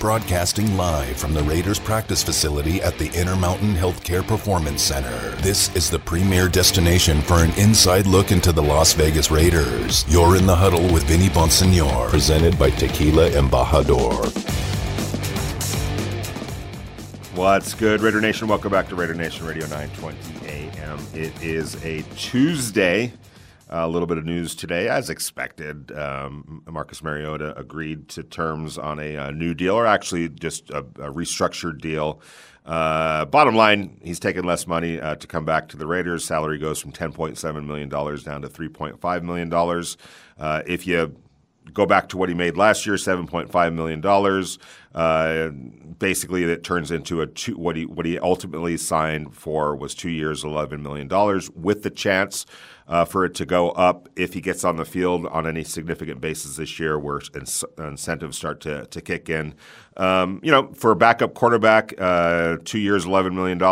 Broadcasting live from the Raiders practice facility at the Intermountain Healthcare Performance Center. This is the premier destination for an inside look into the Las Vegas Raiders. You're in the huddle with Vinny Bonsignore, presented by Tequila Embajador. What's good, Raider Nation? Welcome back to Raider Nation Radio 920 AM. It is a Tuesday. A little bit of news today, as expected. Um, Marcus Mariota agreed to terms on a, a new deal, or actually just a, a restructured deal. Uh, bottom line, he's taking less money uh, to come back to the Raiders. Salary goes from $10.7 million down to $3.5 million. Uh, if you go back to what he made last year, $7.5 million, uh, basically it turns into a two, what he what he ultimately signed for was two years, $11 million, with the chance – uh, for it to go up if he gets on the field on any significant basis this year where incentives start to, to kick in. Um, you know, for a backup quarterback, uh, two years, $11 million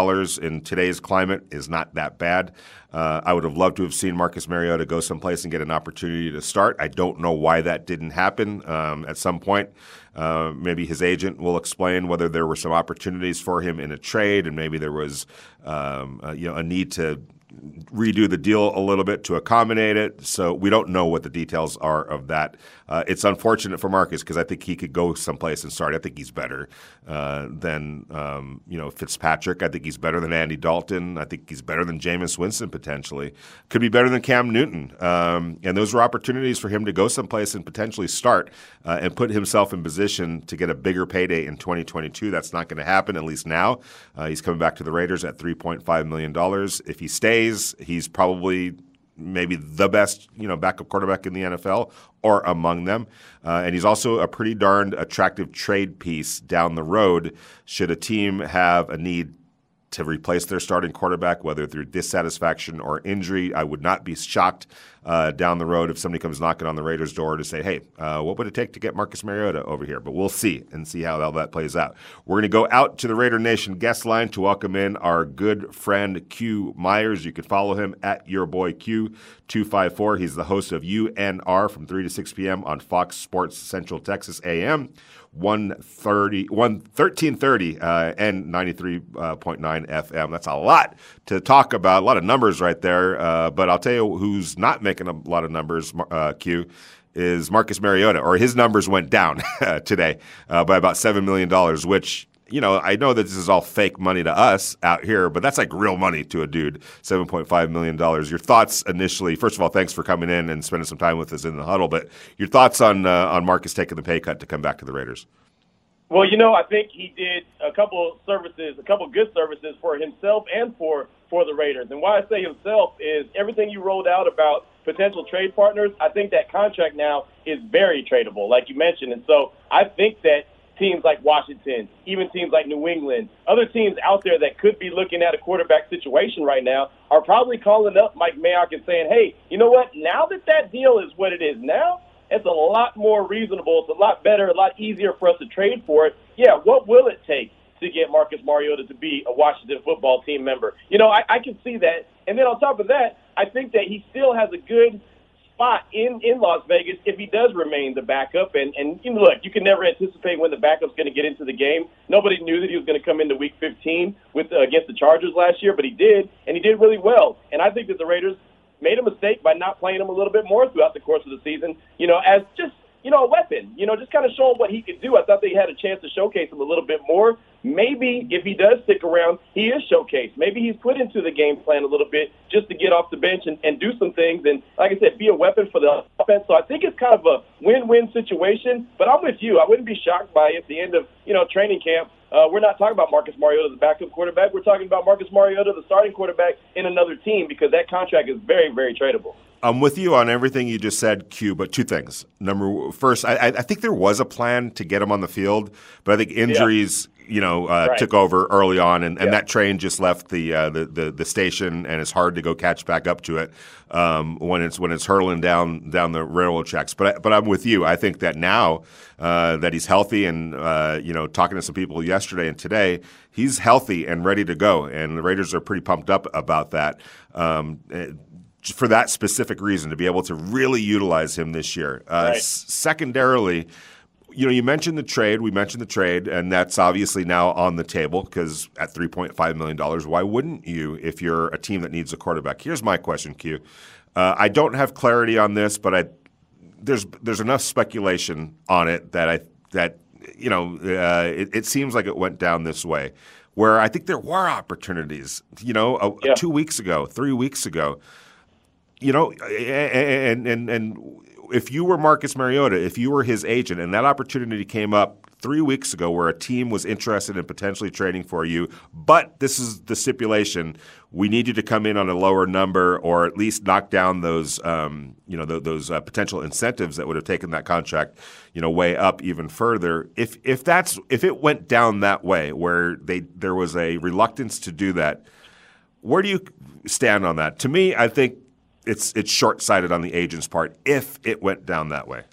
in today's climate is not that bad. Uh, I would have loved to have seen Marcus Mariota go someplace and get an opportunity to start. I don't know why that didn't happen um, at some point. Uh, maybe his agent will explain whether there were some opportunities for him in a trade, and maybe there was um, uh, you know a need to redo the deal a little bit to accommodate it. So we don't know what the details are of that. Uh, it's unfortunate for Marcus because I think he could go someplace and start. I think he's better uh, than um, you know Fitzpatrick. I think he's better than Andy Dalton. I think he's better than Jameis Winston potentially. Could be better than Cam Newton. Um, and those were opportunities for him to go someplace and potentially start uh, and put himself in position to get a bigger payday in 2022. That's not going to happen at least now. Uh, he's coming back to the Raiders at 3.5 million dollars. If he stays, he's probably maybe the best, you know, backup quarterback in the NFL or among them. Uh, and he's also a pretty darned attractive trade piece down the road should a team have a need to replace their starting quarterback, whether through dissatisfaction or injury. I would not be shocked uh, down the road if somebody comes knocking on the Raiders' door to say, hey, uh, what would it take to get Marcus Mariota over here? But we'll see and see how all that plays out. We're going to go out to the Raider Nation guest line to welcome in our good friend Q Myers. You can follow him at your boy Q254. He's the host of UNR from 3 to 6 p.m. on Fox Sports Central Texas AM. 130, 1330 uh, and 93.9 FM. That's a lot to talk about, a lot of numbers right there. Uh, but I'll tell you who's not making a lot of numbers, uh, Q, is Marcus Mariota, or his numbers went down today uh, by about $7 million, which you know, I know that this is all fake money to us out here, but that's like real money to a dude. Seven point five million dollars. Your thoughts initially? First of all, thanks for coming in and spending some time with us in the huddle. But your thoughts on uh, on Marcus taking the pay cut to come back to the Raiders? Well, you know, I think he did a couple services, a couple good services for himself and for for the Raiders. And why I say himself is everything you rolled out about potential trade partners. I think that contract now is very tradable, like you mentioned. And so I think that teams like Washington, even teams like New England, other teams out there that could be looking at a quarterback situation right now are probably calling up Mike Mayock and saying, hey, you know what? Now that that deal is what it is now, it's a lot more reasonable. It's a lot better, a lot easier for us to trade for it. Yeah, what will it take to get Marcus Mariota to be a Washington football team member? You know, I, I can see that. And then on top of that, I think that he still has a good – spot in in Las Vegas if he does remain the backup. And and you know, look, you can never anticipate when the backup's going to get into the game. Nobody knew that he was going to come into Week 15 with uh, against the Chargers last year, but he did, and he did really well. And I think that the Raiders made a mistake by not playing him a little bit more throughout the course of the season. You know, as just you know, a weapon. You know, just kind of show him what he could do. I thought they had a chance to showcase him a little bit more. Maybe if he does stick around, he is showcased. Maybe he's put into the game plan a little bit just to get off the bench and, and do some things. And like I said, be a weapon for the offense. So I think it's kind of a win-win situation. But I'm with you. I wouldn't be shocked by at the end of you know training camp. Uh, we're not talking about Marcus Mariota, the backup quarterback. We're talking about Marcus Mariota, the starting quarterback in another team, because that contract is very, very tradable. I'm with you on everything you just said, Q. But two things. Number first, I, I think there was a plan to get him on the field, but I think injuries, yeah. You know, uh, right. took over early on, and, and yeah. that train just left the, uh, the, the the station, and it's hard to go catch back up to it um, when it's when it's hurling down down the railroad tracks. But I, but I'm with you. I think that now uh, that he's healthy, and uh, you know, talking to some people yesterday and today, he's healthy and ready to go, and the Raiders are pretty pumped up about that. Um, for that specific reason to be able to really utilize him this year. Uh, right. s- secondarily, you know, you mentioned the trade. We mentioned the trade, and that's obviously now on the table because at three point five million dollars, why wouldn't you if you're a team that needs a quarterback? Here's my question, Q. Uh, I don't have clarity on this, but I there's there's enough speculation on it that I that you know uh, it, it, seems like it went down this way, where I think there were opportunities. You know, yeah. two weeks ago, three weeks ago, you know, and and and if you were Marcus Mariota, if you were his agent, and that opportunity came up three weeks ago where a team was interested in potentially trading for you, but this is the stipulation: we need you to come in on a lower number, or at least knock down those, um, you know, th- those uh, potential incentives that would have taken that contract, you know, way up even further. If if that's if it went down that way, where they there was a reluctance to do that, where do you stand on that? To me, I think it's it's short sighted on the agent's part if it went down that way.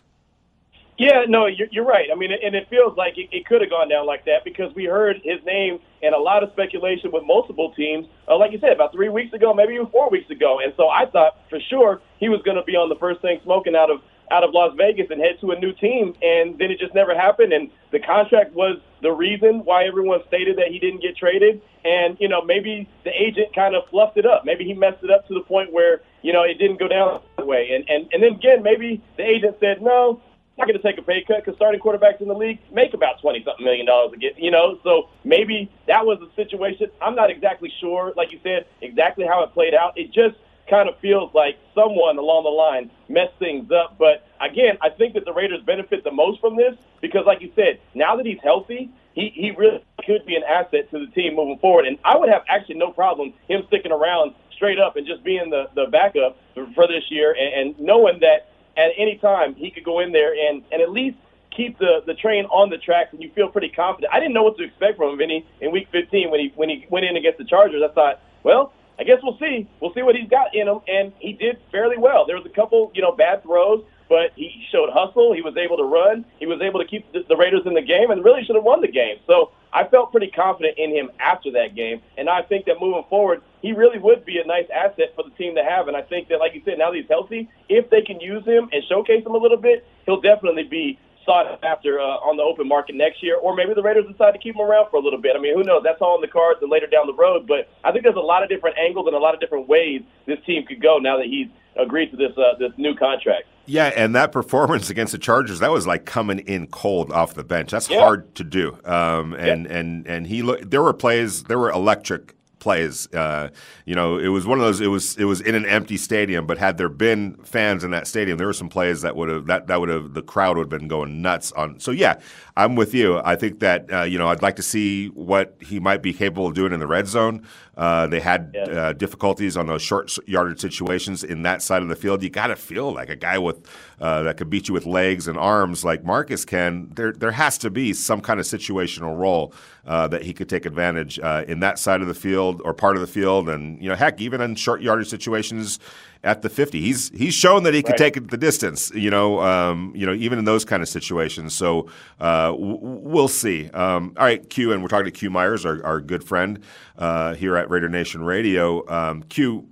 Yeah, no, you're, you're right. I mean, and it feels like it, it could have gone down like that because we heard his name and a lot of speculation with multiple teams, uh, like you said, about three weeks ago, maybe even four weeks ago. And so I thought for sure he was going to be on the first thing smoking out of out of Las Vegas and head to a new team. And then it just never happened. And the contract was the reason why everyone stated that he didn't get traded. And, you know, maybe the agent kind of fluffed it up. Maybe he messed it up to the point where, you know, it didn't go down that way. And, and, and then again, maybe the agent said, no, I'm not going to take a pay cut because starting quarterbacks in the league make about twenty something million dollars a get. You know, so maybe that was the situation. I'm not exactly sure, like you said, exactly how it played out. It just kind of feels like someone along the line messed things up. But again, I think that the Raiders benefit the most from this because, like you said, now that he's healthy, he, he really could be an asset to the team moving forward. And I would have actually no problem him sticking around straight up and just being the, the backup for this year and, and knowing that at any time he could go in there and, and at least keep the, the train on the tracks and you feel pretty confident. I didn't know what to expect from him, Vinny, in week 15 when he when he went in against the Chargers. I thought, well, I guess we'll see. We'll see what he's got in him, and he did fairly well. There was a couple, you know, bad throws, but he showed hustle. He was able to run. He was able to keep the, Raiders in the game, and really should have won the game. So I felt pretty confident in him after that game, and I think that moving forward, he really would be a nice asset for the team to have. And I think that, like you said, now that he's healthy, if they can use him and showcase him a little bit, he'll definitely be sought after uh, on the open market next year, or maybe the Raiders decide to keep him around for a little bit. I mean, who knows? That's all in the cards and later down the road. But I think there's a lot of different angles and a lot of different ways this team could go now that he's agreed to this uh, this new contract. Yeah, and that performance against the Chargers, that was like coming in cold off the bench. That's yeah. hard to do. Um, and, yeah. and and he there were plays, there were electric plays. Uh, you know, it was one of those. It was it was in an empty stadium, but had there been fans in that stadium, there were some plays that would have that that would have the crowd would have been going nuts on. So yeah, I'm with you. I think that uh, you know I'd like to see what he might be capable of doing in the red zone. Uh, they had yeah. uh, difficulties on those short yardage situations in that side of the field. You got to feel like a guy with uh, that could beat you with legs and arms like Marcus can. There, there has to be some kind of situational role uh, that he could take advantage uh, in that side of the field or part of the field, and you know, heck, even in short yardage situations at the 50. He's he's shown that he could right. take it the distance, you know, um, you know, even in those kind of situations. So uh, w- we'll see. Um, all right, Q, and we're talking to Q Myers, our, our good friend uh, here at Raider Nation Radio. Um, Q,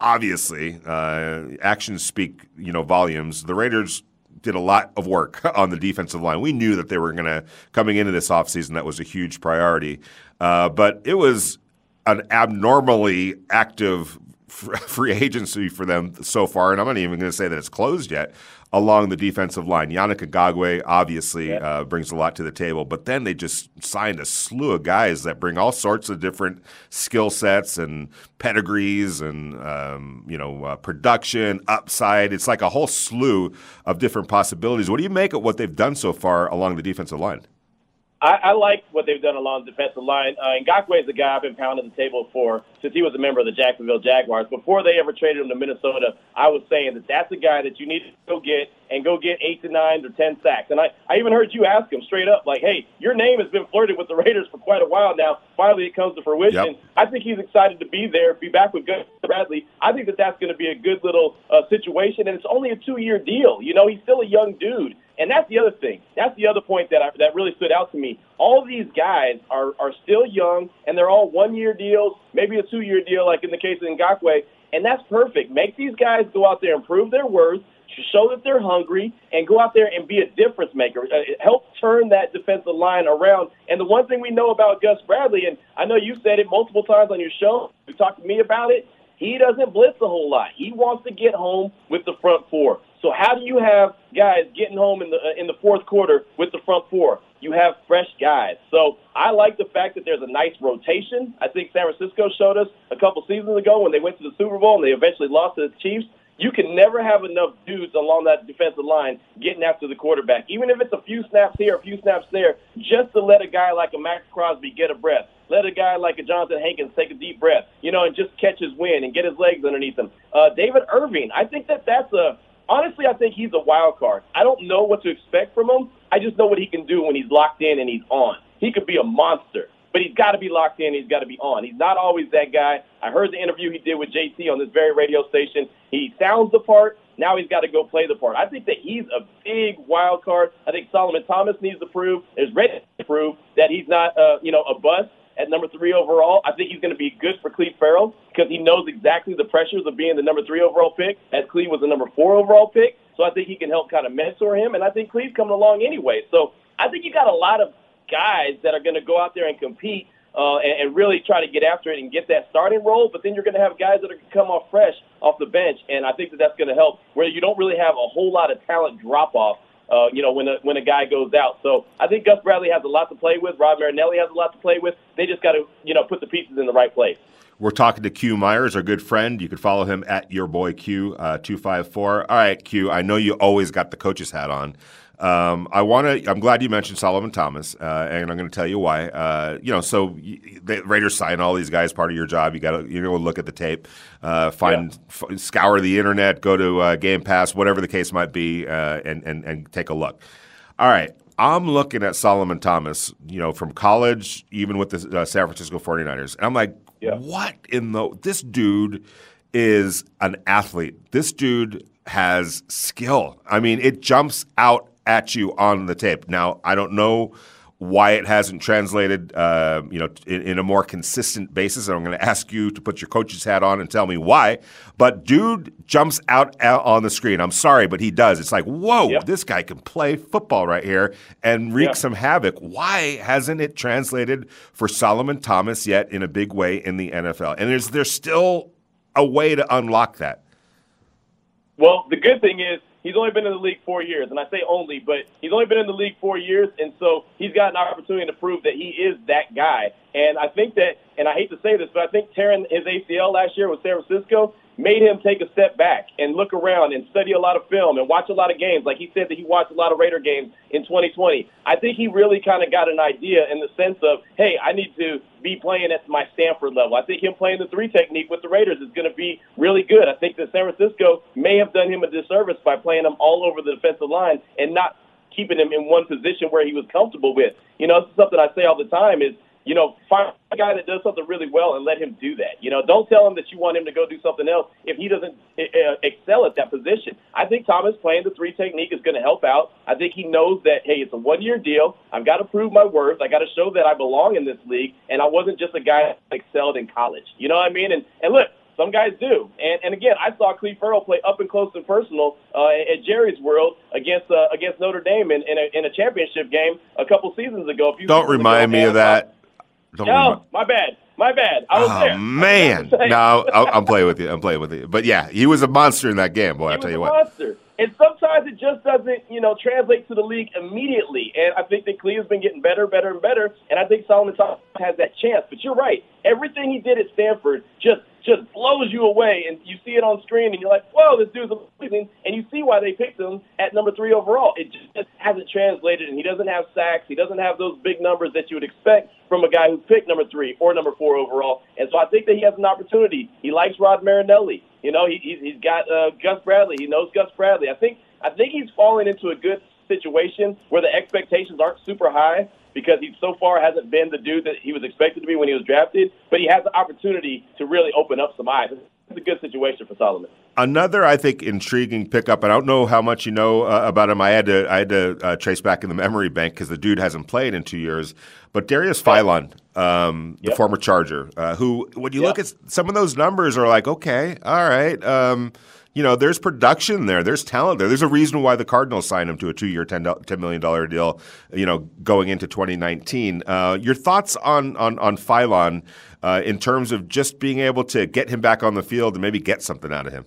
obviously, uh, actions speak, you know, volumes. The Raiders did a lot of work on the defensive line. We knew that they were going to coming into this offseason that was a huge priority. Uh, but it was an abnormally active free agency for them so far, and I'm not even going to say that it's closed yet. Along the defensive line, Yannick Ngakoue obviously yeah. uh, brings a lot to the table, but then they just signed a slew of guys that bring all sorts of different skill sets and pedigrees and um, you know uh, production upside. It's like a whole slew of different possibilities. What do you make of what they've done so far along the defensive line? I, I like what they've done along the defensive line. Uh, Ngakoue is the guy I've been pounding the table for since he was a member of the Jacksonville Jaguars. Before they ever traded him to Minnesota, I was saying that that's a guy that you need to go get and go get eight to nine or ten sacks. And I, I even heard you ask him straight up, like, hey, your name has been flirted with the Raiders for quite a while now. Finally, it comes to fruition. Yep. I think he's excited to be there, be back with Gus Bradley. I think that that's going to be a good little uh, situation, and it's only a two year deal. You know, he's still a young dude. And that's the other thing. That's the other point that I, that really stood out to me. All these guys are are still young, and they're all one year deals, maybe a two year deal, like in the case of Ngakoue. And that's perfect. Make these guys go out there and prove their worth show that they're hungry, and go out there and be a difference maker. Uh, help turn that defensive line around. And the one thing we know about Gus Bradley, and I know you said it multiple times on your show, you talked to me about it. He doesn't blitz a whole lot. He wants to get home with the front four. So how do you have guys getting home in the uh, in the fourth quarter with the front four? You have fresh guys. So I like the fact that there's a nice rotation. I think San Francisco showed us a couple seasons ago when they went to the Super Bowl and they eventually lost to the Chiefs. You can never have enough dudes along that defensive line getting after the quarterback, even if it's a few snaps here, a few snaps there, just to let a guy like a Maxx Crosby get a breath. Let a guy like a Johnathan Hankins take a deep breath, you know, and just catch his wind and get his legs underneath him. Uh, David Irving, I think that that's a honestly, I think he's a wild card. I don't know what to expect from him. I just know what he can do when he's locked in and he's on. He could be a monster, but he's got to be locked in. He's got to be on. He's not always that guy. I heard the interview he did with JT on this very radio station. He sounds the part. Now he's got to go play the part. I think that he's a big wild card. I think Solomon Thomas needs to prove, is ready to prove that he's not, uh, you know, a bust at number three overall. I think he's going to be good for Cleve Ferrell because he knows exactly the pressures of being the number three overall pick, as Cleve was the number four overall pick. So I think he can help kind of mentor him, and I think Cleve's coming along anyway. So I think you got a lot of guys that are going to go out there and compete uh, and, and really try to get after it and get that starting role. But then you're going to have guys that are going to come off fresh off the bench, and I think that that's going to help where you don't really have a whole lot of talent drop off uh, you know, when a, when a guy goes out. So I think Gus Bradley has a lot to play with. Rod Marinelli has a lot to play with. They just got to, you know, put the pieces in the right place. We're talking to Q Myers, our good friend. You can follow him at your boy Q uh, two five four. All right, Q. I know you always got the coach's hat on. Um, I want to. I'm glad you mentioned Solomon Thomas, uh, and I'm going to tell you why. Uh, you know, so the Raiders sign all these guys. Part of your job, you got to you know look at the tape, uh, find yeah. f- scour the internet, go to uh, Game Pass, whatever the case might be, uh, and and and take a look. All right. I'm looking at Solomon Thomas, you know, from college, even with the uh, San Francisco 49ers. And I'm like, yeah. what in the this dude is an athlete. This dude has skill. I mean, it jumps out at you on the tape. Now, I don't know why it hasn't translated, uh, you know, in, in, a more consistent basis. And I'm going to ask you to put your coach's hat on and tell me why. But dude jumps out, out on the screen. I'm sorry, but he does. It's like, whoa, yep. this guy can play football right here and wreak some havoc. Why hasn't it translated for Solomon Thomas yet in a big way in the NFL? And is there still a way to unlock that? Well, the good thing is he's only been in the league four years, and I say only, but he's only been in the league four years, and so he's got an opportunity to prove that he is that guy. And I think that, and I hate to say this, but I think tearing his ACL last year with San Francisco made him take a step back and look around and study a lot of film and watch a lot of games. Like he said that he watched a lot of Raider games in 2020. I think he really kind of got an idea in the sense of, hey, I need to be playing at my Stanford level. I think him playing the three technique with the Raiders is going to be really good. I think that San Francisco may have done him a disservice by playing him all over the defensive line and not keeping him in one position where he was comfortable with. You know, this is something I say all the time is – you know, find a guy that does something really well and let him do that. You know, don't tell him that you want him to go do something else if he doesn't uh, excel at that position. I think Thomas playing the three technique is going to help out. I think he knows that, hey, it's a one year deal. I've got to prove my worth. I got to show that I belong in this league, and I wasn't just a guy that excelled in college. You know what I mean? And and look, some guys do. And, and again, I saw Cleve Ferrell play up and close and personal uh, at Jerry's World against uh, against Notre Dame in, in, a, in a championship game a couple seasons ago. Don't remind ago. me of that. Don't no, my bad. My bad. I was oh, there. man. no, I'm playing with you. I'm playing with you. But yeah, he was a monster in that game, boy. He I'll tell you what. Monster. And sometimes it just doesn't, you know, translate to the league immediately. And I think that Cleve's been getting better, better, and better. And I think Solomon Thomas has that chance. But you're right. Everything he did at Stanford just just blows you away, and you see it on screen, and you're like, "Whoa, this dude's amazing!" And you see why they picked him at number three overall. It just hasn't translated, and he doesn't have sacks. He doesn't have those big numbers that you would expect from a guy who's picked number three or number four overall. And so I think that he has an opportunity. He likes Rod Marinelli. You know, he, he's got uh, Gus Bradley. He knows Gus Bradley. I think I think he's falling into a good situation where the expectations aren't super high because he so far hasn't been the dude that he was expected to be when he was drafted, but he has the opportunity to really open up some eyes. It's a good situation for Solomon. Another, I think, intriguing pickup, and I don't know how much you know uh, about him. I had to, I had to uh, trace back in the memory bank because the dude hasn't played in two years. But Darius Philon, um, the yep. former Charger, uh, who, when you yep. look at some of those numbers, are like, okay, all right. Um, you know, there's production there, there's talent there. There's a reason why the Cardinals signed him to a two-year, $10 million deal, you know, going into 2019. Uh, your thoughts on on on Philon uh, in terms of just being able to get him back on the field and maybe get something out of him?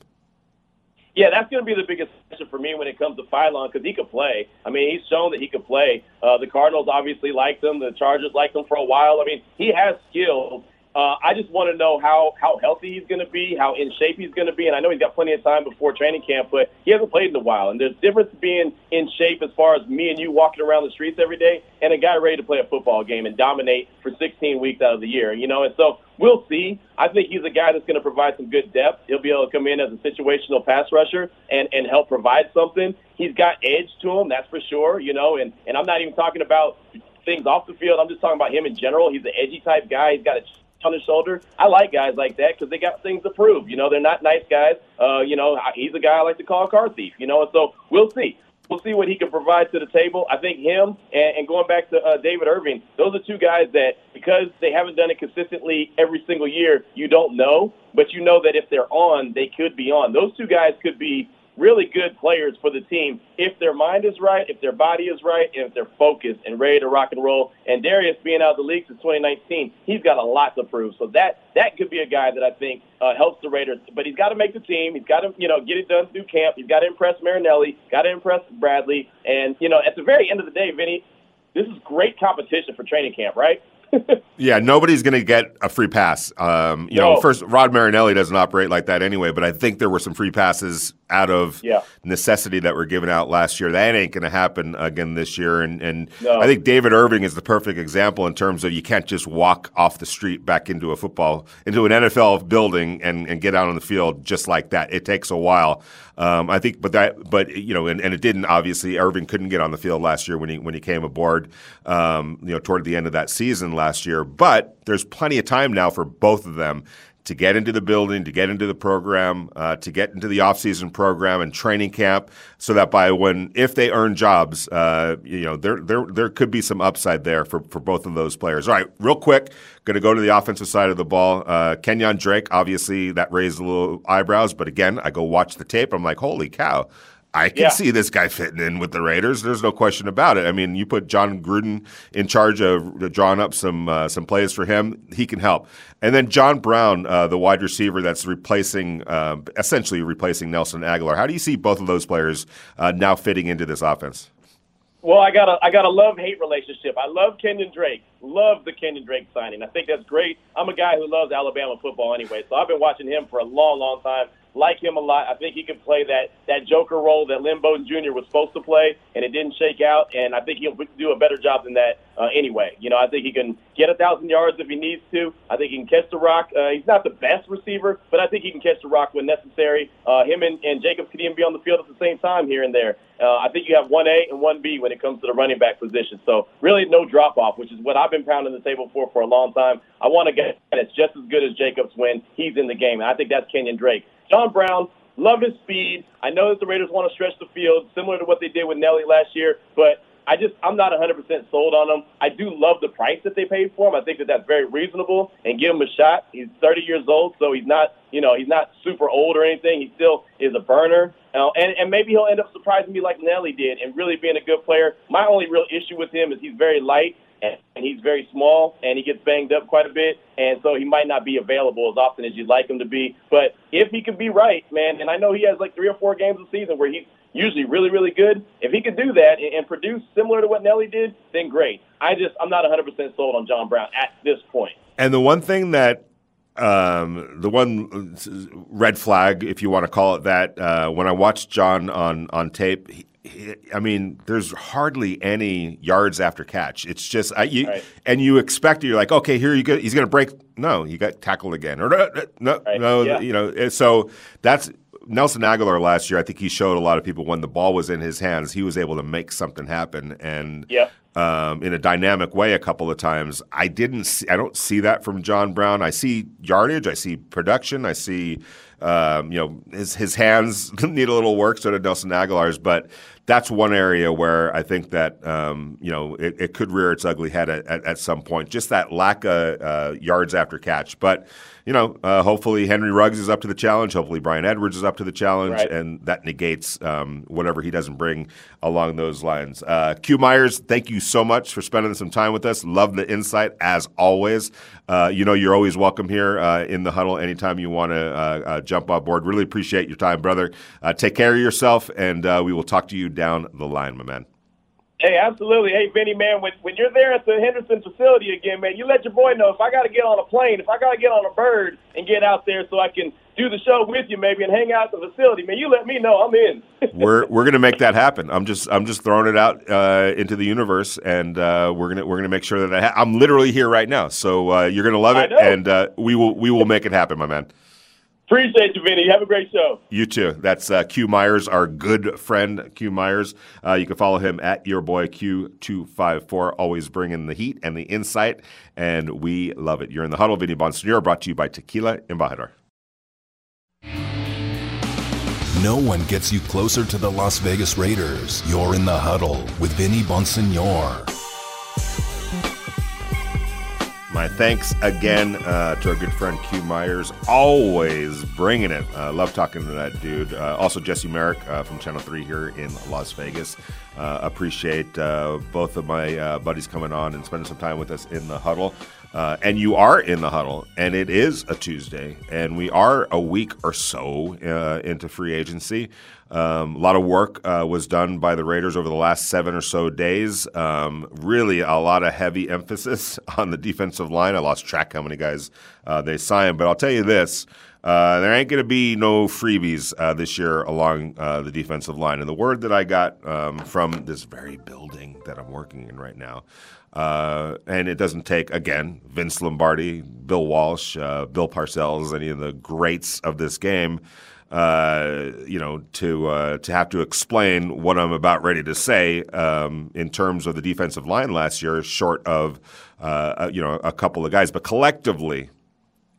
Yeah, that's going to be the biggest question for me when it comes to Philon because he could play. I mean, he's shown that he could play. Uh, the Cardinals obviously liked him. The Chargers liked him for a while. I mean, he has skills. Uh, I just want to know how how healthy he's going to be, how in shape he's going to be, and I know he's got plenty of time before training camp, but he hasn't played in a while. And there's difference being in shape as far as me and you walking around the streets every day, and a guy ready to play a football game and dominate for 16 weeks out of the year. You know, and so we'll see. I think he's a guy that's going to provide some good depth. He'll be able to come in as a situational pass rusher and and help provide something. He's got edge to him, that's for sure. You know, and and I'm not even talking about things off the field. I'm just talking about him in general. He's an edgy type guy. He's got a on his shoulder. I like guys like that because they got things to prove. You know, they're not nice guys. Uh, you know, he's a guy I like to call a car thief. You know, and so we'll see. We'll see what he can provide to the table. I think him and, and going back to uh, David Irving, those are two guys that because they haven't done it consistently every single year, you don't know, but you know that if they're on, they could be on. Those two guys could be really good players for the team if their mind is right, if their body is right, and if they're focused and ready to rock and roll. And Darius being out of the league since 2019, he's got a lot to prove. So that that could be a guy that I think uh, helps the Raiders. But he's got to make the team. He's got to you know get it done through camp. He's got to impress Marinelli. Got to impress Bradley. And you know at the very end of the day, Vinny, this is great competition for training camp, right? yeah, nobody's going to get a free pass. Um, you no. know, first Rod Marinelli doesn't operate like that anyway, but I think there were some free passes out of yeah. necessity that were given out last year. That ain't going to happen again this year. And, and no. I think David Irving is the perfect example in terms of you can't just walk off the street back into a football, into an NFL building and, and get out on the field just like that. It takes a while. Um, I think, but that, but you know, and, and it didn't. Obviously, Irving couldn't get on the field last year when he when he came aboard. Um, you know, toward the end of that season last year. But there's plenty of time now for both of them to get into the building, to get into the program, uh, to get into the off-season program and training camp, so that by when if they earn jobs, uh, you know there there there could be some upside there for for both of those players. All right, real quick, going to go to the offensive side of the ball. Uh, Kenyan Drake, obviously that raised a little eyebrows, but again, I go watch the tape. I'm like, holy cow! I can yeah. see this guy fitting in with the Raiders. There's no question about it. I mean, you put Jon Gruden in charge of drawing up some uh, some plays for him, he can help. And then John Brown, uh, the wide receiver that's replacing, uh, essentially replacing Nelson Agholor. How do you see both of those players uh, now fitting into this offense? Well, I got a I got a love hate relationship. I love Kenyan Drake. Love the Kenyan Drake signing. I think that's great. I'm a guy who loves Alabama football anyway, so I've been watching him for a long, long time like him a lot. I think he can play that that Joker role that Lynn Bowden Jr. was supposed to play, and it didn't shake out. And I think he'll do a better job than that uh, anyway. You know, I think he can get a thousand yards if he needs to. I think he can catch the rock. Uh, he's not the best receiver, but I think he can catch the rock when necessary. Uh, him and, and Jacobs could even be on the field at the same time here and there. Uh, I think you have one A and one B when it comes to the running back position. So really, no drop off, which is what I've been pounding the table for for a long time. I want to get a guy that's just as good as Jacobs when he's in the game, and I think that's Kenyan Drake. John Brown, love his speed. I know that the Raiders want to stretch the field, similar to what they did with Nelly last year, but I just I'm not 100% sold on him. I do love the price that they paid for him. I think that that's very reasonable and give him a shot. He's 30 years old, so he's not you know he's not super old or anything. He still is a burner, uh, and and maybe he'll end up surprising me like Nelly did and really being a good player. My only real issue with him is he's very light and he's very small and he gets banged up quite a bit, and so he might not be available as often as you'd like him to be. But if he can be right, man, and I know he has like three or four games a season where he's usually really, really good. If he could do that and, and produce similar to what Nelly did, then great. I just I'm not 100% sold on John Brown at this point. And the one thing that um, the one red flag, if you want to call it that, uh, when I watched John on on tape, he, I mean, there's hardly any yards after catch. It's just I, you, right. and you expect it. you're like, okay, here you go. He's going to break. No, he got tackled again, or no, no, right. no yeah. you know. So that's Nelson Agholor last year. I think he showed a lot of people when the ball was in his hands, he was able to make something happen. And yeah. um, in a dynamic way a couple of times. I didn't see, I don't see that from John Brown. I see yardage, I see production, I see um, you know his his hands need a little work, so did Nelson Agholor's, but that's one area where I think that um, you know it, it, could rear its ugly head at, at, at, some point. Just that lack of uh, yards after catch, but you know, uh, hopefully Henry Ruggs is up to the challenge. Hopefully Bryan Edwards is up to the challenge, right. and that negates um, whatever he doesn't bring along those lines. Uh, Q Myers, thank you so much for spending some time with us. Love the insight as always. Uh, you know, you're always welcome here uh, in the huddle anytime you want to uh, uh, jump on board. Really appreciate your time, brother. take care of yourself, and we will talk to you down the line, my man. Hey, absolutely. Hey, Vinny, man, when, when you're there at the Henderson facility again, man, you let your boy know if I got to get on a plane, if I got to get on a bird and get out there so I can do the show with you, maybe, and hang out at the facility, man, you let me know. I'm in. we're we're gonna make that happen. I'm just I'm just throwing it out uh, into the universe, and uh, we're gonna we're gonna make sure that I ha- I'm literally here right now. So uh, you're gonna love it, and uh, we will we will make it happen, my man. Appreciate you, Vinny. Have a great show. You too. That's uh, Q Myers, our good friend Q Myers. Uh, you can follow him at your boy Q254, always bringing the heat and the insight, and we love it. You're in the huddle. Vinny Bonsignore brought to you by Tequila Embajador. No one gets you closer to the Las Vegas Raiders. You're in the huddle with Vinny Bonsignore. My thanks again uh, to our good friend Q Myers, always bringing it. Uh, love talking to that dude. Uh, also, Jesse Merrick uh, from Channel 3 here in Las Vegas. Uh, appreciate uh, both of my buddies coming on and spending some time with us in the huddle. and you are in the huddle, and it is a Tuesday, and we are a week or so into free agency. Um, a lot of work uh, was done by the Raiders over the last seven or so days. Um, really, a lot of heavy emphasis on the defensive line. I lost track how many guys uh, they signed, but I'll tell you this. Uh, there ain't going to be no freebies uh, this year along uh, the defensive line. And the word that I got um, from this very building that I'm working in right now, uh, and it doesn't take, again, Vince Lombardi, Bill Walsh, Bill Parcells, any of the greats of this game – uh, you know, to uh, to have to explain what I'm about ready to say um, in terms of the defensive line last year, short of uh, you know a couple of guys, but collectively,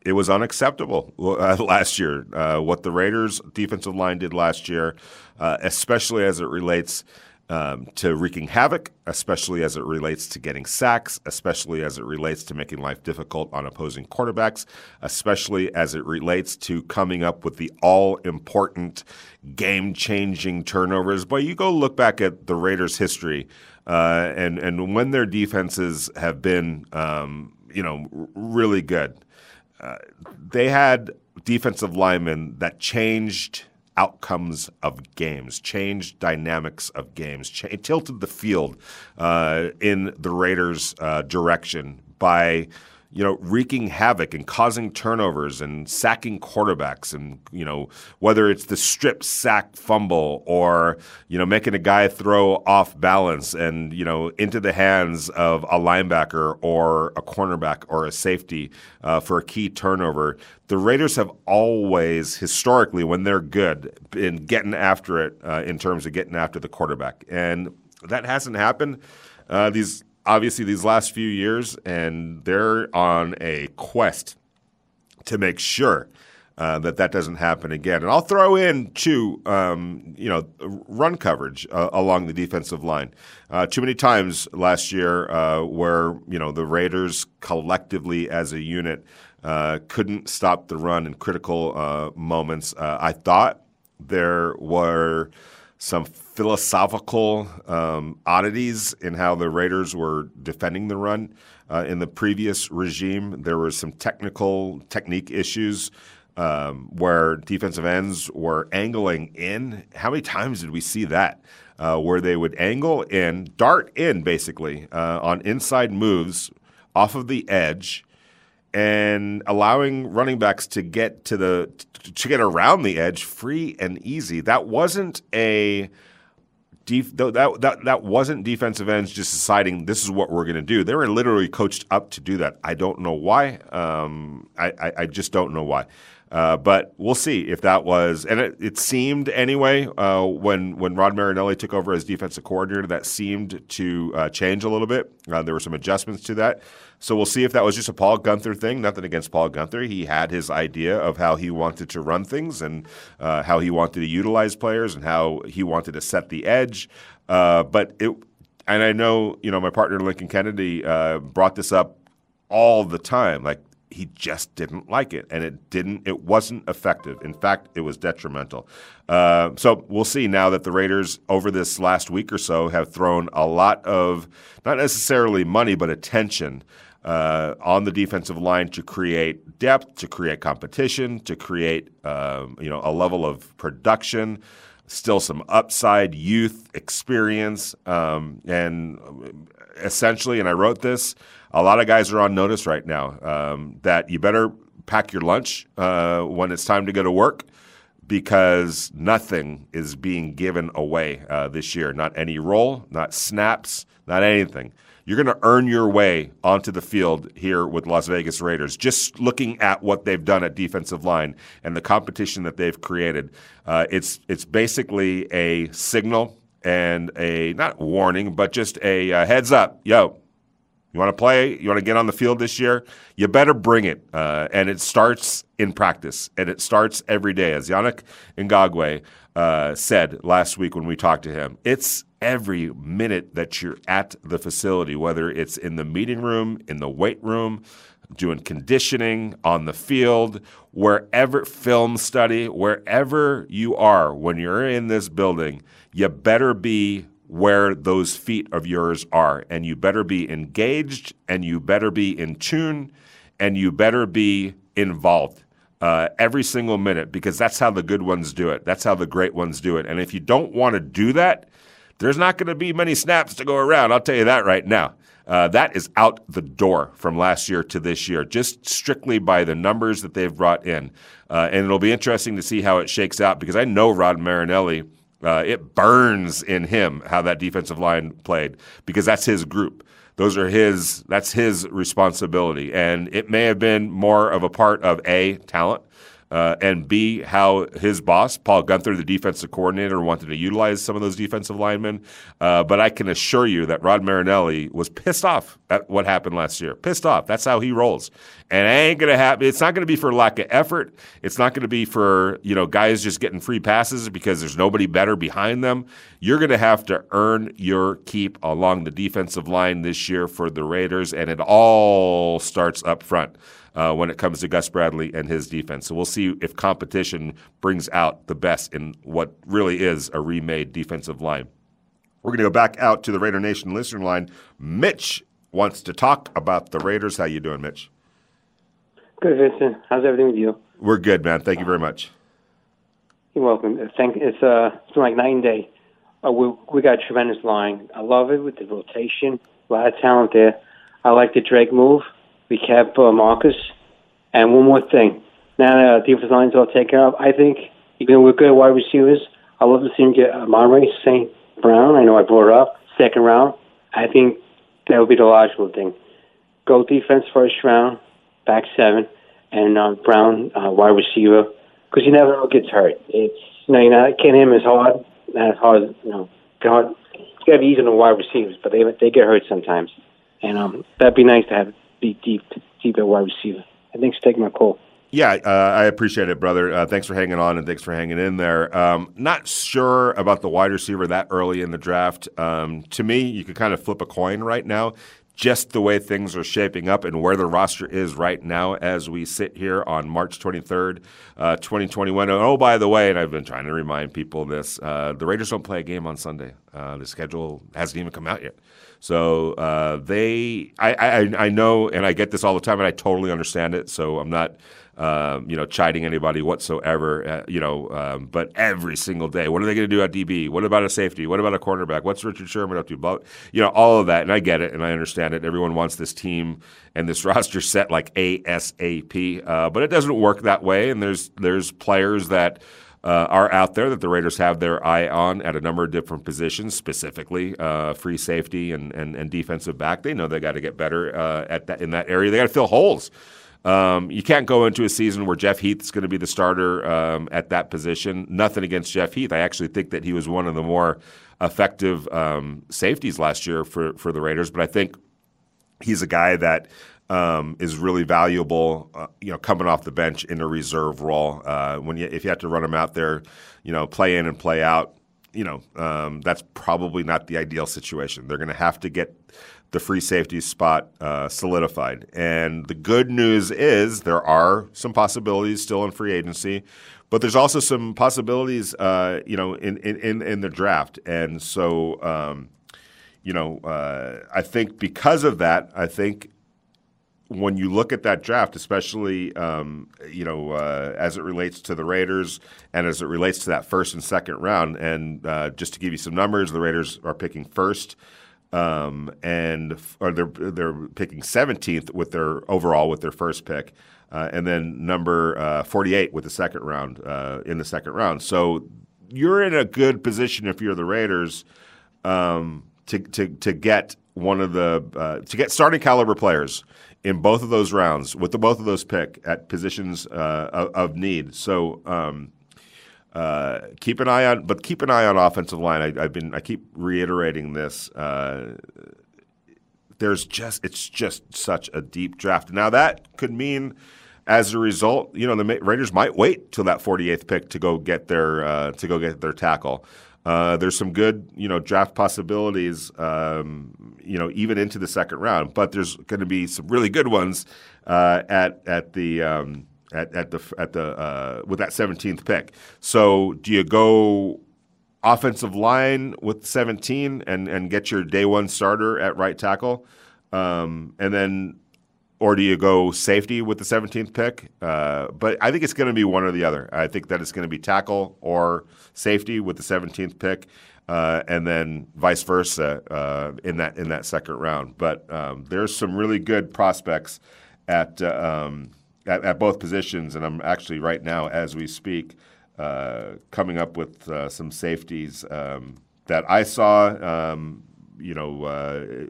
it was unacceptable uh, last year. Uh, what the Raiders' defensive line did last year, especially as it relates um, to wreaking havoc, especially as it relates to getting sacks, especially as it relates to making life difficult on opposing quarterbacks, especially as it relates to coming up with the all important, game changing turnovers. But you go look back at the Raiders' history, uh, and, and when their defenses have been, um, you know, really good, uh, they had defensive linemen that changed outcomes of games, changed dynamics of games, ch- tilted the field uh, in the Raiders' uh, direction by you know, wreaking havoc and causing turnovers and sacking quarterbacks and, you know, whether it's the strip sack fumble or, you know, making a guy throw off balance and, you know, into the hands of a linebacker or a cornerback or a safety uh, for a key turnover. The Raiders have always, historically, when they're good, been getting after it uh, in terms of getting after the quarterback. And that hasn't happened. Uh, these obviously these last few years, and they're on a quest to make sure uh, that that doesn't happen again. And I'll throw in too, um, you know, run coverage uh, along the defensive line. Uh, too many times last year uh, where you know the Raiders collectively as a unit uh, couldn't stop the run in critical uh, moments. I thought there were some philosophical um, oddities in how the Raiders were defending the run. Uh, in the previous regime, there were some technical technique issues um, where defensive ends were angling in. How many times did we see that? Uh, where they would angle in, dart in basically uh, on inside moves off of the edge and allowing running backs to get to the to get around the edge free and easy. That wasn't a def- that, that that wasn't defensive ends just deciding this is what we're going to do. They were literally coached up to do that. I don't know why. Um, I, I, I just don't know why. Uh, but we'll see if that was, and it, it seemed anyway uh, when when Rod Marinelli took over as defensive coordinator, that seemed to uh, change a little bit. Uh, there were some adjustments to that. So we'll see if that was just a Paul Guenther thing. Nothing against Paul Guenther; He had his idea of how he wanted to run things and uh, how he wanted to utilize players and how he wanted to set the edge. But it, and I know you know my partner Lincoln Kennedy brought this up all the time. Like he just didn't like it, and it didn't. It wasn't effective. In fact, it was detrimental. Uh, so we'll see now that the Raiders over this last week or so have thrown a lot of not necessarily money, but attention. Uh, on the defensive line to create depth, to create competition, to create um, you know a level of production, still some upside, youth, experience, um, and essentially. And I wrote this a lot of guys are on notice right now um, that you better pack your lunch uh, when it's time to go to work because nothing is being given away uh, this year. Not any role, not snaps, not anything. You're going to earn your way onto the field here with Las Vegas Raiders. Just looking at what they've done at defensive line and the competition that they've created, uh, it's it's basically a signal and a not warning, but just a uh, heads up. Yo, you want to play? You want to get on the field this year? You better bring it. Uh, and it starts in practice, and it starts every day. As Yannick Ngakoue uh, said last week when we talked to him, it's every minute that you're at the facility, whether it's in the meeting room, in the weight room, doing conditioning, on the field, wherever, film study, wherever you are when you're in this building, you better be where those feet of yours are. And you better be engaged and you better be in tune and you better be involved uh, every single minute because that's how the good ones do it. That's how the great ones do it. And if you don't want to do that, there's not going to be many snaps to go around. I'll tell you that right now. Uh, that is out the door from last year to this year, just strictly by the numbers that they've brought in. Uh, and it'll be interesting to see how it shakes out because I know Rod Marinelli uh, it burns in him how that defensive line played because that's his group. Those are his. That's his responsibility, and it may have been more of a part of a talent uh, and B, how his boss, Paul Guenther, the defensive coordinator, wanted to utilize some of those defensive linemen. Uh, but I can assure you that Rod Marinelli was pissed off at what happened last year. Pissed off. That's how he rolls. And it ain't gonna happen. It's not gonna be for lack of effort. It's not gonna be for you know guys just getting free passes because there's nobody better behind them. You're gonna have to earn your keep along the defensive line this year for the Raiders, and it all starts up front uh, when it comes to Gus Bradley and his defense. So we'll see if competition brings out the best in what really is a remade defensive line. We're going to go back out to the Raider Nation listener line. Mitch wants to talk about the Raiders. How you doing, Mitch? Good, Vincent. How's everything with you? We're good, man. Thank you very much. You're welcome. Thank. It's uh, it's been like night and day. Uh, we we got a tremendous line. I love it with the rotation. A lot of talent there. I like the Drake move. We kept uh, Marcus. And one more thing. Now that uh, defensive line's all taken up, I think even though we're good wide receivers, I love to see him get uh, Amon-Ra St. Brown. I know I brought it up. Second round. I think that would be the logical thing. Go defense first round, back seven, and uh, Brown uh, wide receiver because you never know gets hurt. It's you know, you know can't him as hard, not as hard. You know, hard. It's got to be easy on the wide receivers, but they they get hurt sometimes, and um, that'd be nice to have be deep deep at wide receiver. And thanks for taking my call. Yeah, uh, I appreciate it, brother. Uh, thanks for hanging on and thanks for hanging in there. Um, not sure about the wide receiver that early in the draft. Um, to me, you could kind of flip a coin right now, just the way things are shaping up and where the roster is right now as we sit here on March 23rd, uh, 2021. And oh, by the way, and I've been trying to remind people this uh, the Raiders don't play a game on Sunday. Uh, the schedule hasn't even come out yet. So uh, they, I, I, I know, and I get this all the time, and I totally understand it. So I'm not, um, you know, chiding anybody whatsoever. Uh, you know, um, but every single day, what are they going to do at DB? What about a safety? What about a cornerback? What's Richard Sherman up to? But you know, all of that, and I get it, and I understand it. Everyone wants this team and this roster set like ASAP, uh, but it doesn't work that way. And there's there's players that uh, are out there that the Raiders have their eye on at a number of different positions, specifically uh, free safety and, and, and, defensive back. They know they got to get better uh, at that in that area. They got to fill holes. Um, you can't go into a season where Jeff Heath is going to be the starter um, at that position. Nothing against Jeff Heath. I actually think that he was one of the more effective um, safeties last year for, for the Raiders, but I think he's a guy that um, is really valuable, uh, you know, coming off the bench in a reserve role. Uh, when you, if you have to run him out there, you know, play in and play out, you know, um, that's probably not the ideal situation. They're going to have to get the free safety spot uh, solidified. And the good news is there are some possibilities still in free agency, but there's also some possibilities, uh, you know, in, in, in the draft. And so, um, you know, uh, I think because of that, I think when you look at that draft, especially um, you know uh, as it relates to the Raiders and as it relates to that first and second round, and uh, just to give you some numbers, the Raiders are picking first, um, and or they're they're picking 17th with their overall with their first pick, uh, and then number uh, 48 with the second round uh, in the second round. So you're in a good position if you're the Raiders um, to, to to get one of the uh, to get starting caliber players in both of those rounds with the both of those pick at positions uh, of, of, need. So um, uh, keep an eye on, but keep an eye on offensive line. I, have been I keep reiterating this. Uh, there's just it's just such a deep draft. Now that could mean. As a result, you know the Raiders might wait till that 48th pick to go get their uh, to go get their tackle. Uh, there's some good, you know, draft possibilities, um, you know, even into the second round. But there's going to be some really good ones uh, at at the um, at, at the at the uh, with that 17th pick. So do you go offensive line with 17 and and get your day one starter at right tackle, um, and then or do you go safety with the 17th pick? Uh, but I think it's going to be one or the other. I think that it's going to be tackle or safety with the 17th pick, uh, and then vice versa uh, in that in that second round. But um, there's some really good prospects at, uh, um, at, at both positions, and I'm actually right now as we speak uh, coming up with uh, some safeties um, that I saw. Um, you know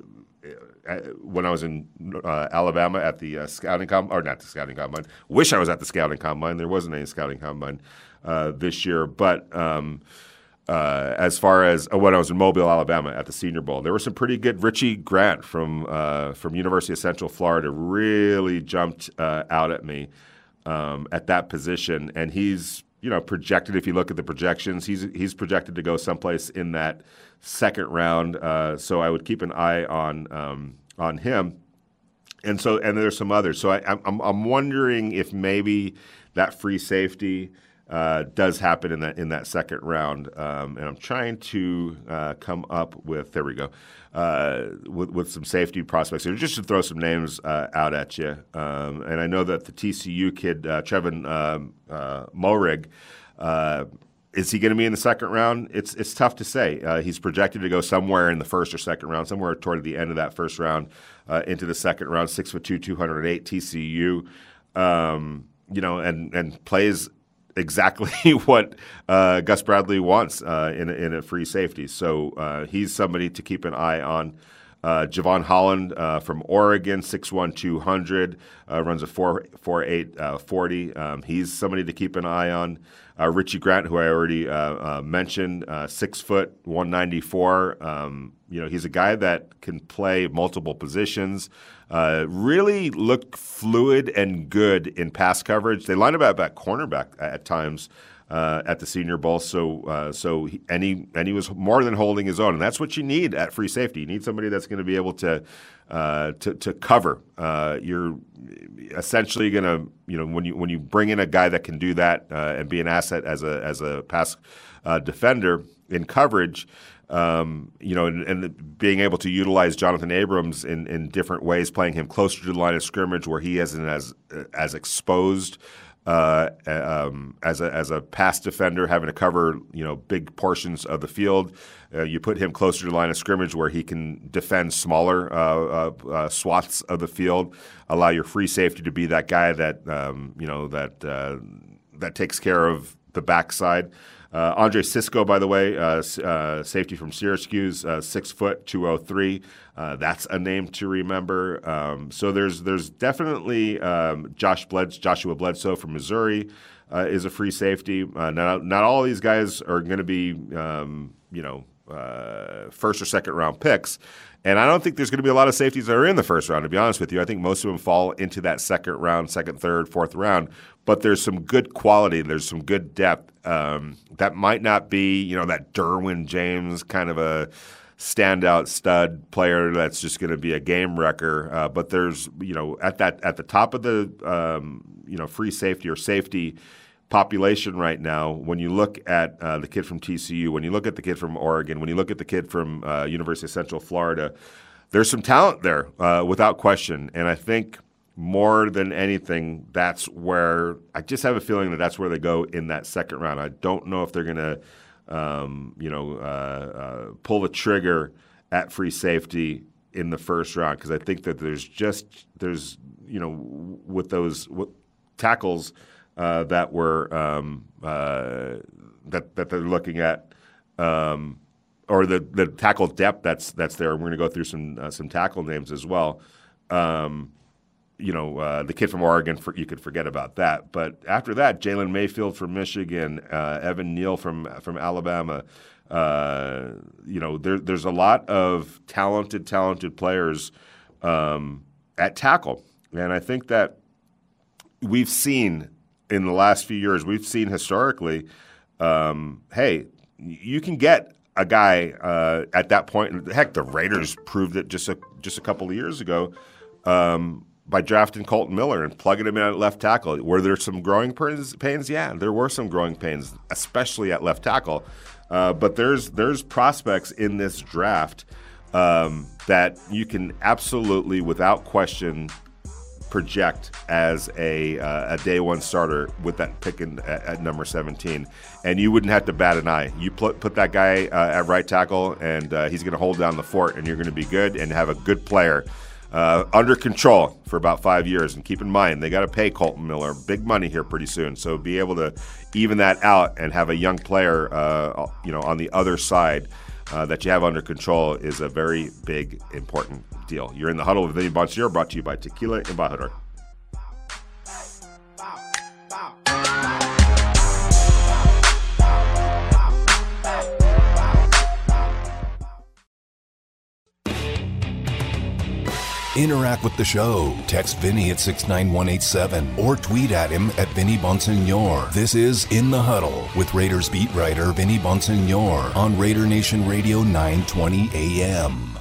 when I was in uh, Alabama at the uh, scouting combine, or not the scouting combine. Wish I was at the scouting combine. There wasn't any scouting combine uh, this year, but. Um, uh, as far as uh, when I was in Mobile, Alabama, at the Senior Bowl, there were some pretty good. Richie Grant from uh, from University of Central Florida really jumped out at me um, at that position, and he's you know projected. If you look at the projections, he's he's projected to go someplace in that second round. Uh, so I would keep an eye on um, on him. And so, and there's some others. So I, I'm, I'm wondering if maybe that free safety uh, does happen in that in that second round. Um, and I'm trying to uh, come up with there we go uh, with, with some safety prospects here, just to throw some names uh, out at you. Um, and I know that the TCU kid uh, Trevin um, uh, Moehrig is he going to be in the second round? It's it's tough to say. He's projected to go somewhere in the first or second round, somewhere toward the end of that first round into the second round. Six foot two, two hundred eight, TCU. Um, you know, and and plays exactly what uh, Gus Bradley wants uh, in a, in a free safety. So uh, he's somebody to keep an eye on. Uh, Jevon Holland uh, from Oregon, 6'1", 200, uh, runs a 4'8", uh, 40. Um, he's somebody to keep an eye on. Uh, Richie Grant, who I already uh, mentioned, six foot, 194. Um, you know, he's a guy that can play multiple positions. really look fluid and good in pass coverage. They line him up at cornerback at times uh, at the Senior Bowl. So, uh, so he, and he and he was more than holding his own, and that's what you need at free safety. You need somebody that's going to be able to uh, to, to cover. Uh, you're essentially going to, you know, when you when you bring in a guy that can do that uh, and be an asset as a as a pass uh, defender in coverage. Um, you know, and, and, being able to utilize Jonathan Abrams in, in different ways, playing him closer to the line of scrimmage where he isn't as as exposed uh, um, as a as a pass defender, having to cover you know big portions of the field. Uh, you put him closer to the line of scrimmage where he can defend smaller uh, uh, uh swaths of the field. Allow your free safety to be that guy that um, you know that uh, that takes care of the backside. Uh, Andre Cisco, by the way, uh, uh, safety from Syracuse, uh, six foot, 203. Uh, that's a name to remember. Um, so there's there's definitely um, Josh Joshua Bledsoe from Missouri uh, is a free safety. not, not all these guys are going to be, um, you know, first or second round picks. And I don't think there's going to be a lot of safeties that are in the first round, to be honest with you. I think most of them fall into that second round, second, third, fourth round. But there's some good quality, there's some good depth. Um, that might not be, you know, that Derwin James kind of a standout stud player that's just going to be a game wrecker. Uh, but there's, you know, at that at the top of the, um, you know, free safety or safety population right now, when you look at uh, the kid from TCU, when you look at the kid from Oregon, when you look at the kid from uh, University of Central Florida, there's some talent there uh, without question. And I think more than anything, that's where I just have a feeling that that's where they go in that second round. I don't know if they're going to, um, you know, uh, uh, pull the trigger at free safety in the first round because I think that there's just there's you know with those with tackles uh, that were um, uh, that that they're looking at, um, or the the tackle depth that's that's there. We're going to go through some uh, some tackle names as well. Um, you know, uh, the kid from Oregon, for, you could forget about that. But after that, Jalen Mayfield from Michigan, uh, Evan Neal from from Alabama. Uh, you know, there, there's a lot of talented, talented players um, at tackle, and I think that we've seen in the last few years, we've seen historically, um, hey, you can get a guy uh, at that point. Heck, the Raiders proved it just a just a couple of years ago um, by drafting Kolton Miller and plugging him in at left tackle. Were there some growing pains? Yeah, there were some growing pains, especially at left tackle. Uh, but there's there's prospects in this draft um, that you can absolutely, without question, project as a, uh, a day one starter with that pick in, at, at, number 17. And you wouldn't have to bat an eye. You put, put that guy uh, at right tackle, and uh, he's going to hold down the fort, and you're going to be good and have a good player. Uh, under control for about five years, and keep in mind they got to pay Kolton Miller big money here pretty soon. So be able to even that out and have a young player, uh, you know, on the other side uh, that you have under control is a very big, important deal. You're in the huddle with Vinny Bonsignore, brought to you by Tequila Embajador. Interact with the show. Text Vinny at 69187 or tweet at him at Vinny Bonsignore. This is In the Huddle with Raiders beat writer Vinny Bonsignore on Raider Nation Radio 920 AM.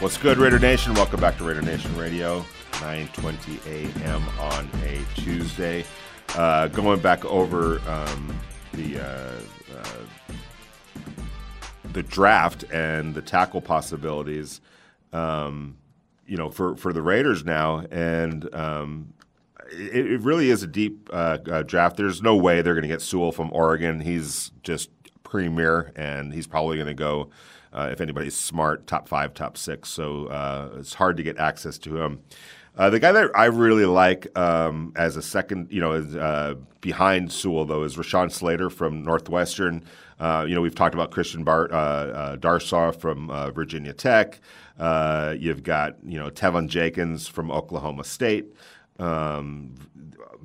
What's good, Raider Nation? Welcome back to Raider Nation Radio, 9:20 a.m. on a Tuesday. Uh, going back over um, the uh, uh, the draft and the tackle possibilities, um, you know, for, for the Raiders now, and um, it, it, really is a deep uh, uh, draft. There's no way they're going to get Sewell from Oregon. He's just premier, and he's probably going to go. Uh, if anybody's smart, top five, top six. So uh, it's hard to get access to him. Uh, the guy that I really like um, as a second, you know, uh, behind Sewell though, is Rashawn Slater from Northwestern. Uh, you know, we've talked about Christian Bar- uh, uh, Darrisaw from uh, Virginia Tech. you've got you know Teven Jenkins from Oklahoma State. Um,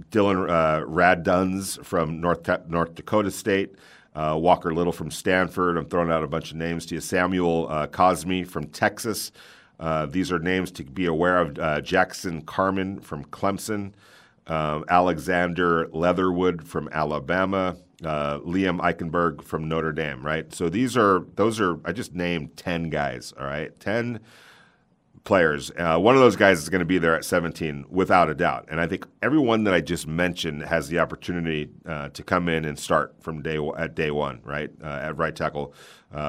Dillon Radunz from North North Dakota State. Walker Little from Stanford. I'm throwing out a bunch of names to you. Samuel Cosmi from Texas. Uh, these are names to be aware of uh, Jackson Carman from Clemson, uh, Alexander Leatherwood from Alabama, uh, Liam Eichenberg from Notre Dame, right? So these are, those are, I just named 10 guys, all right? 10 players. One of those guys is going to be there at 17 without a doubt. And I think everyone that I just mentioned has the opportunity to come in and start from day at day one, right? at right tackle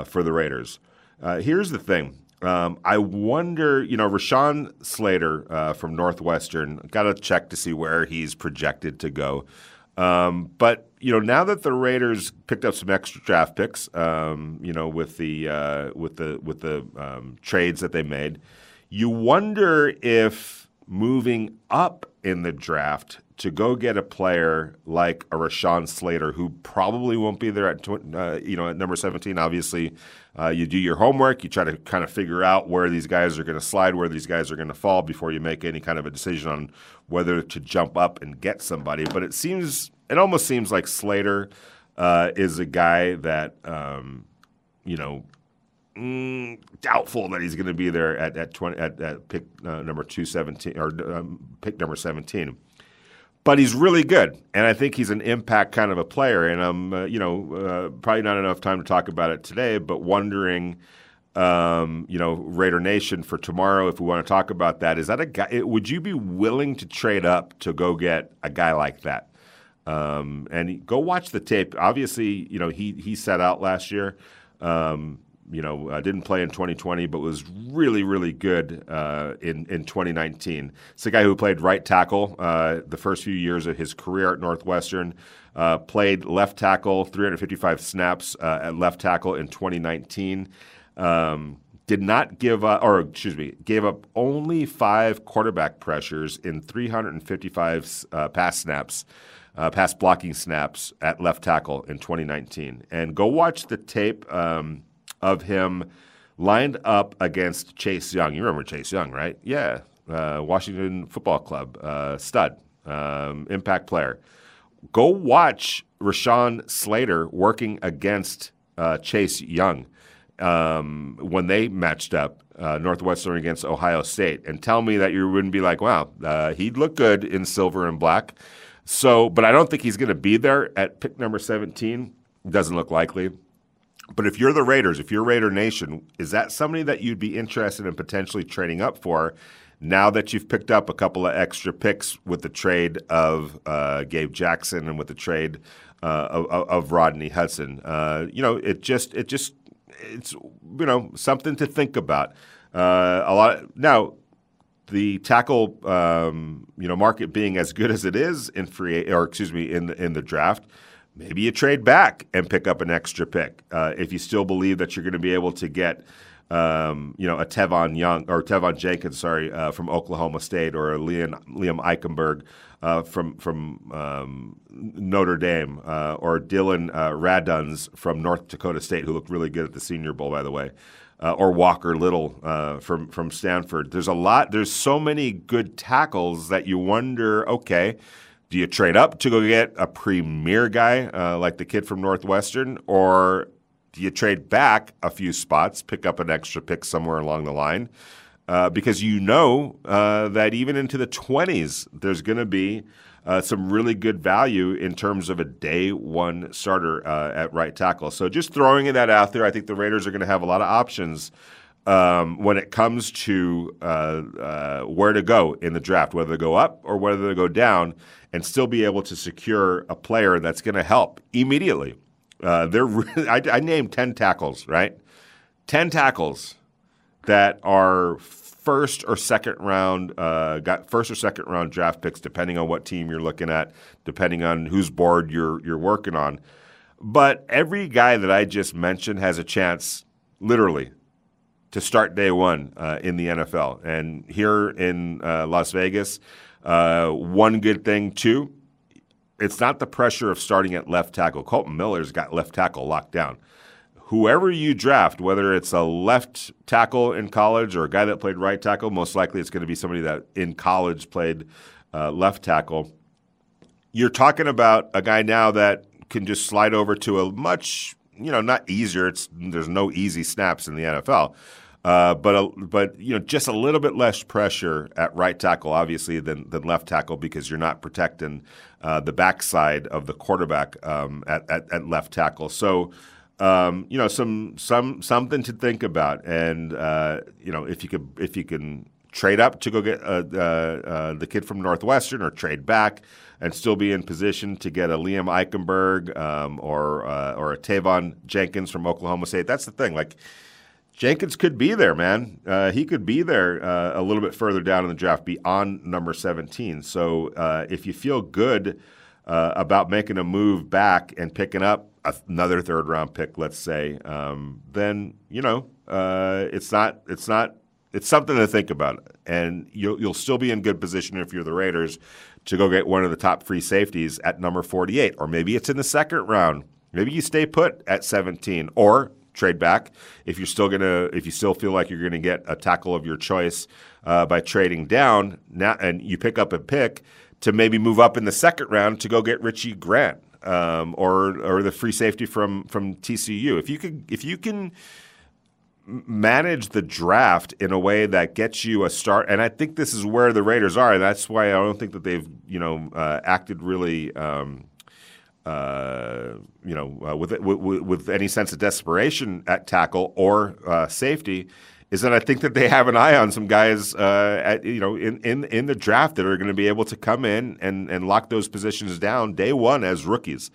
for the Raiders. here's the thing um, I wonder, you know, Rashawn Slater uh, from Northwestern, got to check to see where he's projected to go. Um, but you know, now that the Raiders picked up some extra draft picks, um, you know, with the uh, with the with the um, trades that they made, You wonder if moving up in the draft to go get a player like a Rashawn Slater, who probably won't be there at uh, you know at number 17. Obviously, uh, you do your homework. You try to kind of figure out where these guys are going to slide, where these guys are going to fall before you make any kind of a decision on whether to jump up and get somebody. But it seems, it almost seems like Slater uh, is a guy that, um, you know, mm, doubtful that he's going to be there at at, 20, at, at pick uh, number two seventeen or um, pick number seventeen but he's really good, and I think he's an impact kind of a player. And I'm, uh, you know, uh, probably not enough time to talk about it today, but wondering, um, you know, Raider Nation for tomorrow, if we want to talk about that, is that a guy? Would you be willing to trade up to go get a guy like that? Um, and go watch the tape. Obviously, you know, he he set out last year. Um, you know, uh, didn't play in 2020, but was really, really good uh, in in 2019. It's a guy who played right tackle uh, the first few years of his career at Northwestern. Uh, played left tackle, 355 snaps uh, at left tackle in 2019. Um, did not give up, or excuse me, gave up only five quarterback pressures in 355 uh, pass snaps. Uh, pass blocking snaps at left tackle in 2019. And go watch the tape. Um, of him lined up against Chase Young. You remember Chase Young, right? Yeah, uh, Washington Football Club, uh, stud, um, impact player. Go watch Rashawn Slater working against uh, Chase Young um, when they matched up uh, Northwestern against Ohio State, and tell me that you wouldn't be like, wow, uh, he'd look good in silver and black. So, but I don't think he's going to be there at pick number 17. Doesn't look likely. But if you're the Raiders, if you're Raider Nation, is that somebody that you'd be interested in potentially trading up for now that you've picked up a couple of extra picks with the trade of uh, Gabe Jackson and with the trade uh, of, of, Rodney Hudson? Uh, you know, it just it just it's you know something to think about. Uh, a lot now the tackle um, you know market being as good as it is in free or excuse me in the, in the draft maybe you trade back and pick up an extra pick uh, if you still believe that you're going to be able to get um, you know a Tevon Young or Teven Jenkins, sorry, uh, from Oklahoma State, or a Liam, Liam Eichenberg uh, from from um, Notre Dame, uh, or Dillon uh, Radunz from North Dakota State, who looked really good at the Senior Bowl, by the way. Uh, or Walker Little uh, from from Stanford. There's a lot. There's so many good tackles that you wonder. Okay, do you trade up to go get a premier guy uh, like the kid from Northwestern, or do you trade back a few spots, pick up an extra pick somewhere along the line? Uh, because you know uh, that even into the 20s, there's going to be uh, some really good value in terms of a day one starter uh, at right tackle. So just throwing that out there, I think the Raiders are going to have a lot of options um, when it comes to uh, uh, where to go in the draft, whether to go up or whether to go down, and still be able to secure a player that's going to help immediately. Uh, they're really, I, I named ten tackles, right? Ten tackles that are first or second round, uh, got first or second round draft picks, depending on what team you're looking at, depending on whose board you're you're working on. But every guy that I just mentioned has a chance, literally, to start day one uh, in the NFL. And here in uh, Las Vegas, uh, one good thing, too, it's not the pressure of starting at left tackle. Kolton Miller's got left tackle locked down. Whoever you draft, whether it's a left tackle in college or a guy that played right tackle, most likely it's going to be somebody that in college played uh, left tackle. You're talking about a guy now that can just slide over to a much, you know, not easier. It's there's no easy snaps in the NFL, uh, but a, but you know just a little bit less pressure at right tackle, obviously, than than left tackle because you're not protecting uh, the backside of the quarterback um, at, at, at left tackle. So. Um, you know, some some something to think about, and uh, you know, if you could if you can trade up to go get uh, uh, uh, the kid from Northwestern or trade back and still be in position to get a Liam Eichenberg um, or uh, or a Teven Jenkins from Oklahoma State. That's the thing. Like Jenkins could be there, man. Uh, he could be there uh, a little bit further down in the draft, beyond number 17. So uh, if you feel good uh, about making a move back and picking up another third round pick, let's say, um, then you know uh, it's not it's not it's something to think about, and you'll you'll still be in good position if you're the Raiders to go get one of the top free safeties at number 48, or maybe it's in the second round. Maybe you stay put at 17, or trade back if you're still gonna if you still feel like you're gonna get a tackle of your choice uh, by trading down now, and you pick up a pick to maybe move up in the second round to go get Richie Grant um, or or the free safety from from TCU. If you could if you can manage the draft in a way that gets you a start. And I think this is where the Raiders are. And that's why I don't think that they've, you know, uh, acted really, um, uh, you know, uh, with, with, with any sense of desperation at tackle or uh, safety. Is that I think that they have an eye on some guys, uh, at, you know, in, in in the draft that are going to be able to come in and, and lock those positions down day one as rookies.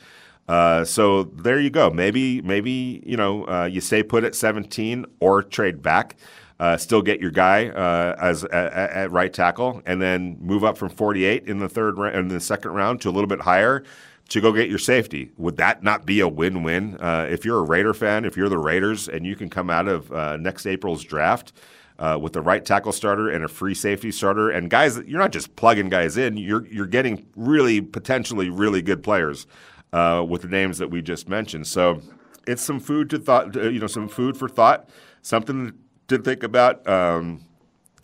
Uh, so there you go. Maybe maybe you know you stay put at 17 or trade back. Uh, still get your guy uh, as at, at, right tackle, and then move up from 48 in the third in the second round to a little bit higher to go get your safety. Would that not be a win-win? Uh, if you're a Raider fan, if you're the Raiders, and you can come out of next April's draft. Uh, with the right tackle starter and a free safety starter, and guys, you're not just plugging guys in; you're you're getting really potentially really good players uh, with the names that we just mentioned. So it's some food to thought, uh, you know, some food for thought, something to think about. Um,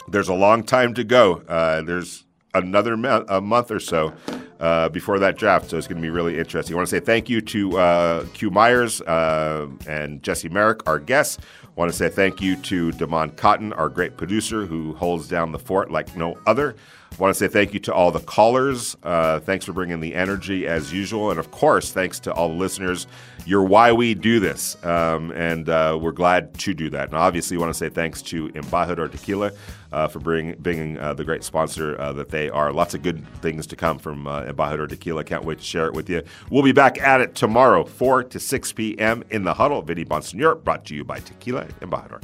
there's a long time to go. Uh, there's another mo- a month or so uh, before that draft, so it's going to be really interesting. I want to say thank you to uh, Q Myers uh, and Jesse Merrick, our guests. I want to say thank you to Damon Cotton, our great producer who holds down the fort like no other. Want to say thank you to all the callers. Uh, thanks for bringing the energy as usual. And of course, thanks to all the listeners. You're why we do this. Um, and uh, we're glad to do that. And obviously, want to say thanks to Embajador Tequila uh, for bring, being uh, the great sponsor uh, that they are. Lots of good things to come from uh, Embajador Tequila. Can't wait to share it with you. We'll be back at it tomorrow, 4 to 6 p.m. in the huddle. Vinny Bonsignore, brought to you by Tequila Embajador.